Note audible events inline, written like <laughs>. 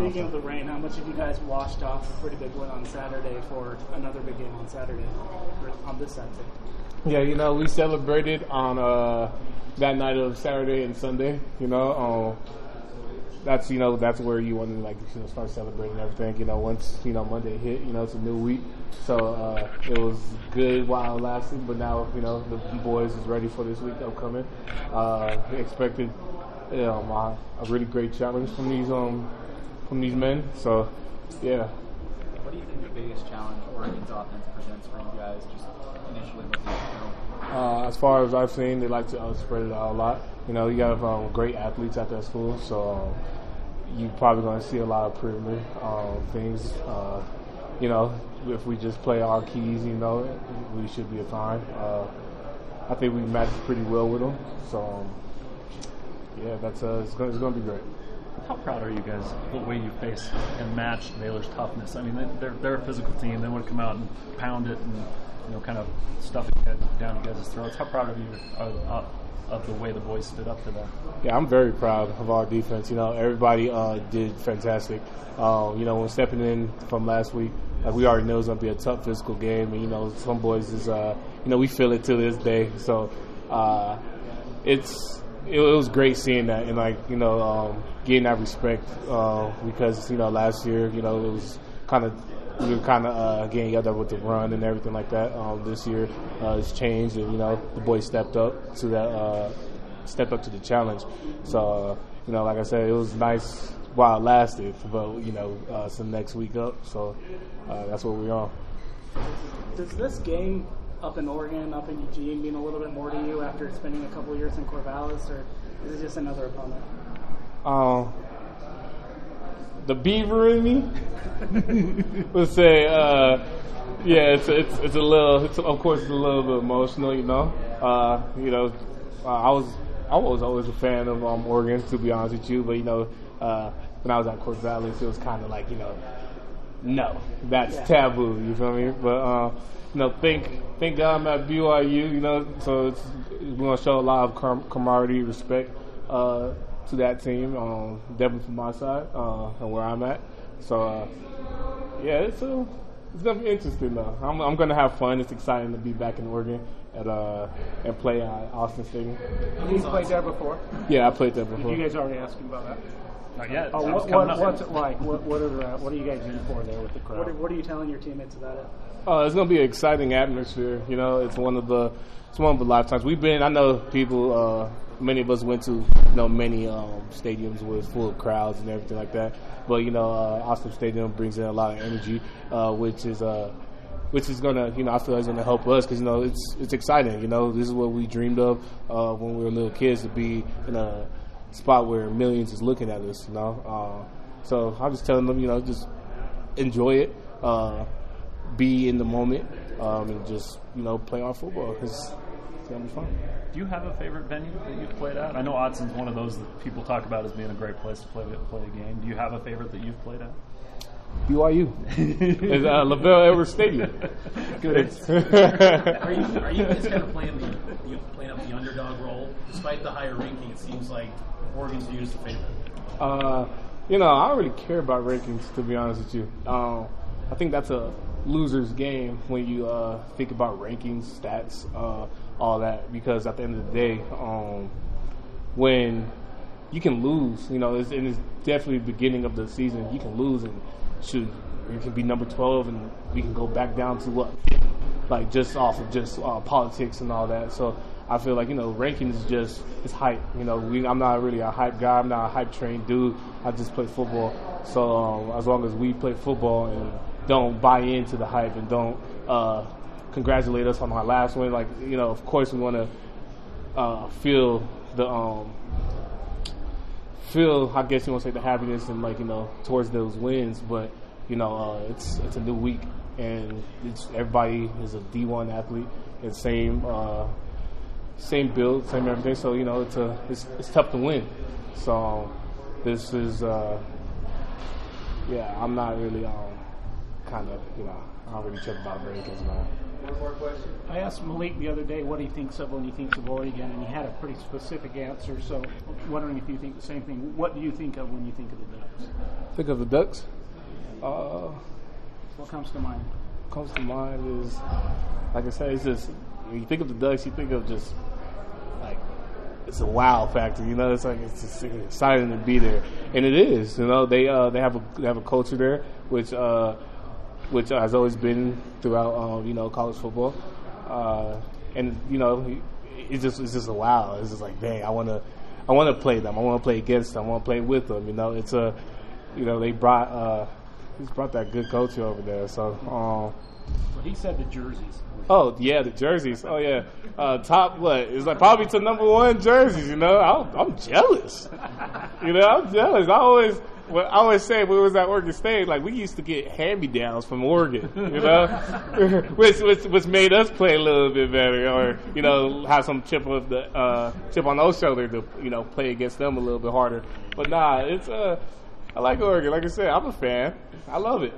Speaking of the rain, how much have you guys washed off a pretty big win on Saturday for another big game on Saturday on this side? Yeah, you know, we celebrated on uh, that night of Saturday and Sunday. You know, um, that's you know that's where you want to like you know, start celebrating everything. You know, once you know Monday hit, you know it's a new week, so uh, it was good while it lasted. But now you know the boys is ready for this week upcoming. Uh, expected you know, a really great challenge from these um from these men. So yeah. What do you think the biggest challenge Oregon's offense presents for you guys, just initially looking at? Uh, as far as I've seen, they like to uh, spread it out a lot. You know, you have um, great athletes at that school, so um, you're probably going to see a lot of perimeter um, things. Uh, you know, if we just play our keys, you know, we should be fine. Uh, I think we match pretty well with them. So, um, yeah, that's uh, it's going to be great. How proud are you guys of the way you face and match Baylor's toughness? I mean, they're they're a physical team. They want to come out and pound it and you know kind of stuff it down you guys' throats. How proud of you are, of the way the boys stood up to that. Yeah, I'm very proud of our defense. You know, everybody uh, did fantastic. Um, you know, when stepping in from last week, like we already know it's gonna be a tough physical game, and you know, some boys is, uh, you know, we feel it to this day. So uh, it's it, it, was great seeing that and like you know um, getting that respect uh, because you know last year you know it was kind of we were kind of uh, getting other with the run and everything like that. Um, this year uh, it's changed, and you know the boys stepped up to that, uh, stepped up to the challenge. So uh, you know, like I said, it was nice while it lasted, but you know, uh, the next week up. So uh, that's what we're. Does this game up in Oregon, up in Eugene, mean a little bit more to you after spending a couple years in Corvallis, or is it just another opponent? Um, the beaver in me <laughs> would say, uh, yeah, it's it's it's a little, it's of course it's a little bit emotional, you know. Uh, you know, uh, I was I was always a fan of um, Oregon, to be honest with you, but you know, uh, when I was at Corvallis, it was kind of like you know, no, that's yeah. taboo. You feel me? But uh, you know, thank God I'm at BYU. You know, so it's, we're gonna show a lot of camaraderie, respect. Uh, to that team, um, definitely from my side uh, and where I'm at. So, uh, yeah, it's uh, it's gonna be interesting though. I'm, I'm gonna have fun. It's exciting to be back in Oregon at uh and play at Autzen Stadium. You played there before? Yeah, I played there before. You guys already ask you about that? Not yet. Oh, what, what, what's it like? What, what are uh, what are you guys in for there with the crowd? What are, what are you telling your teammates about it? Uh, it's gonna be an exciting atmosphere. You know, it's one of the it's one of the lifetimes we've been. I know people. Uh, many of us went to you know many um, stadiums with full of crowds and everything like that. But you know, uh, Autzen Stadium brings in a lot of energy, uh, which is uh, which is gonna you know I feel like is gonna help us because you know it's it's exciting. You know, this is what we dreamed of uh, when we were little kids to be in a spot where millions is looking at us. You know, uh, so I'm just telling them you know just enjoy it, uh, be in the moment, um, and just you know play our football because it's gonna be fun do you have a favorite venue that you've played at? I know Autzen's one of those that people talk about as being a great place to play play a game. Do you have a favorite that you've played at? BYU. it's <laughs> uh, LaVell Edwards Stadium. Good. are you are you guys kind of playing the you the underdog role? Despite the higher ranking, it seems like Oregon's viewed as the favorite. Uh, you know, I don't really care about rankings to be honest with you. Um, I think that's a loser's game when you uh, think about rankings, stats. Uh, all that because at the end of the day, um, when you can lose, you know, it's, and it's definitely the beginning of the season. You can lose and shoot, you can be number twelve, and we can go back down to what, like just off of just uh, politics and all that. So I feel like you know, ranking is just it's hype. You know, we, I'm not really a hype guy. I'm not a hype trained dude. I just play football. So um, as long as we play football and don't buy into the hype and don't uh, congratulate us on our last win. Like you know, of course, we want to uh, feel the um, feel. I guess you want to say the happiness and like you know towards those wins. But you know, uh, it's it's a new week and it's everybody is a D1 athlete. It's same uh, same build, same everything. So you know, it's a it's, it's tough to win. So this is uh, yeah. I'm not really um, kind of you know I don't really check about rankings now. One more question. I asked Malik the other day what he thinks of when he thinks of Oregon, and he had a pretty specific answer. So, wondering if you think the same thing. What do you think of when you think of the Ducks? Think of the Ducks. Uh, What comes to mind? comes to mind is, like I said, it's just when you think of the Ducks, you think of just like it's a wow factor. You know, it's like it's just exciting to be there, and it is. You know, they uh, they have a they have a culture there, which uh, which has always been throughout um, you know college football, uh, and you know it's just it's just a wow. It's just like dang, I want to I want to play them. I want to play against them. I want to play with them. You know, it's a you know they brought uh, he's brought that good culture over there. So. Um, Well, he said the jerseys. Oh yeah, the jerseys. Oh yeah, uh, top what? It's like probably to number one jerseys. You know, I'm, I'm jealous. You know, I'm jealous. I always, I always say when we was at Oregon State, like we used to get hand me downs from Oregon. You know, <laughs> which, which which made us play a little bit better, or you know, have some chip of the uh, chip on those shoulder to you know play against them a little bit harder. But nah, it's uh, I like Oregon. Like I said, I'm a fan. I love it.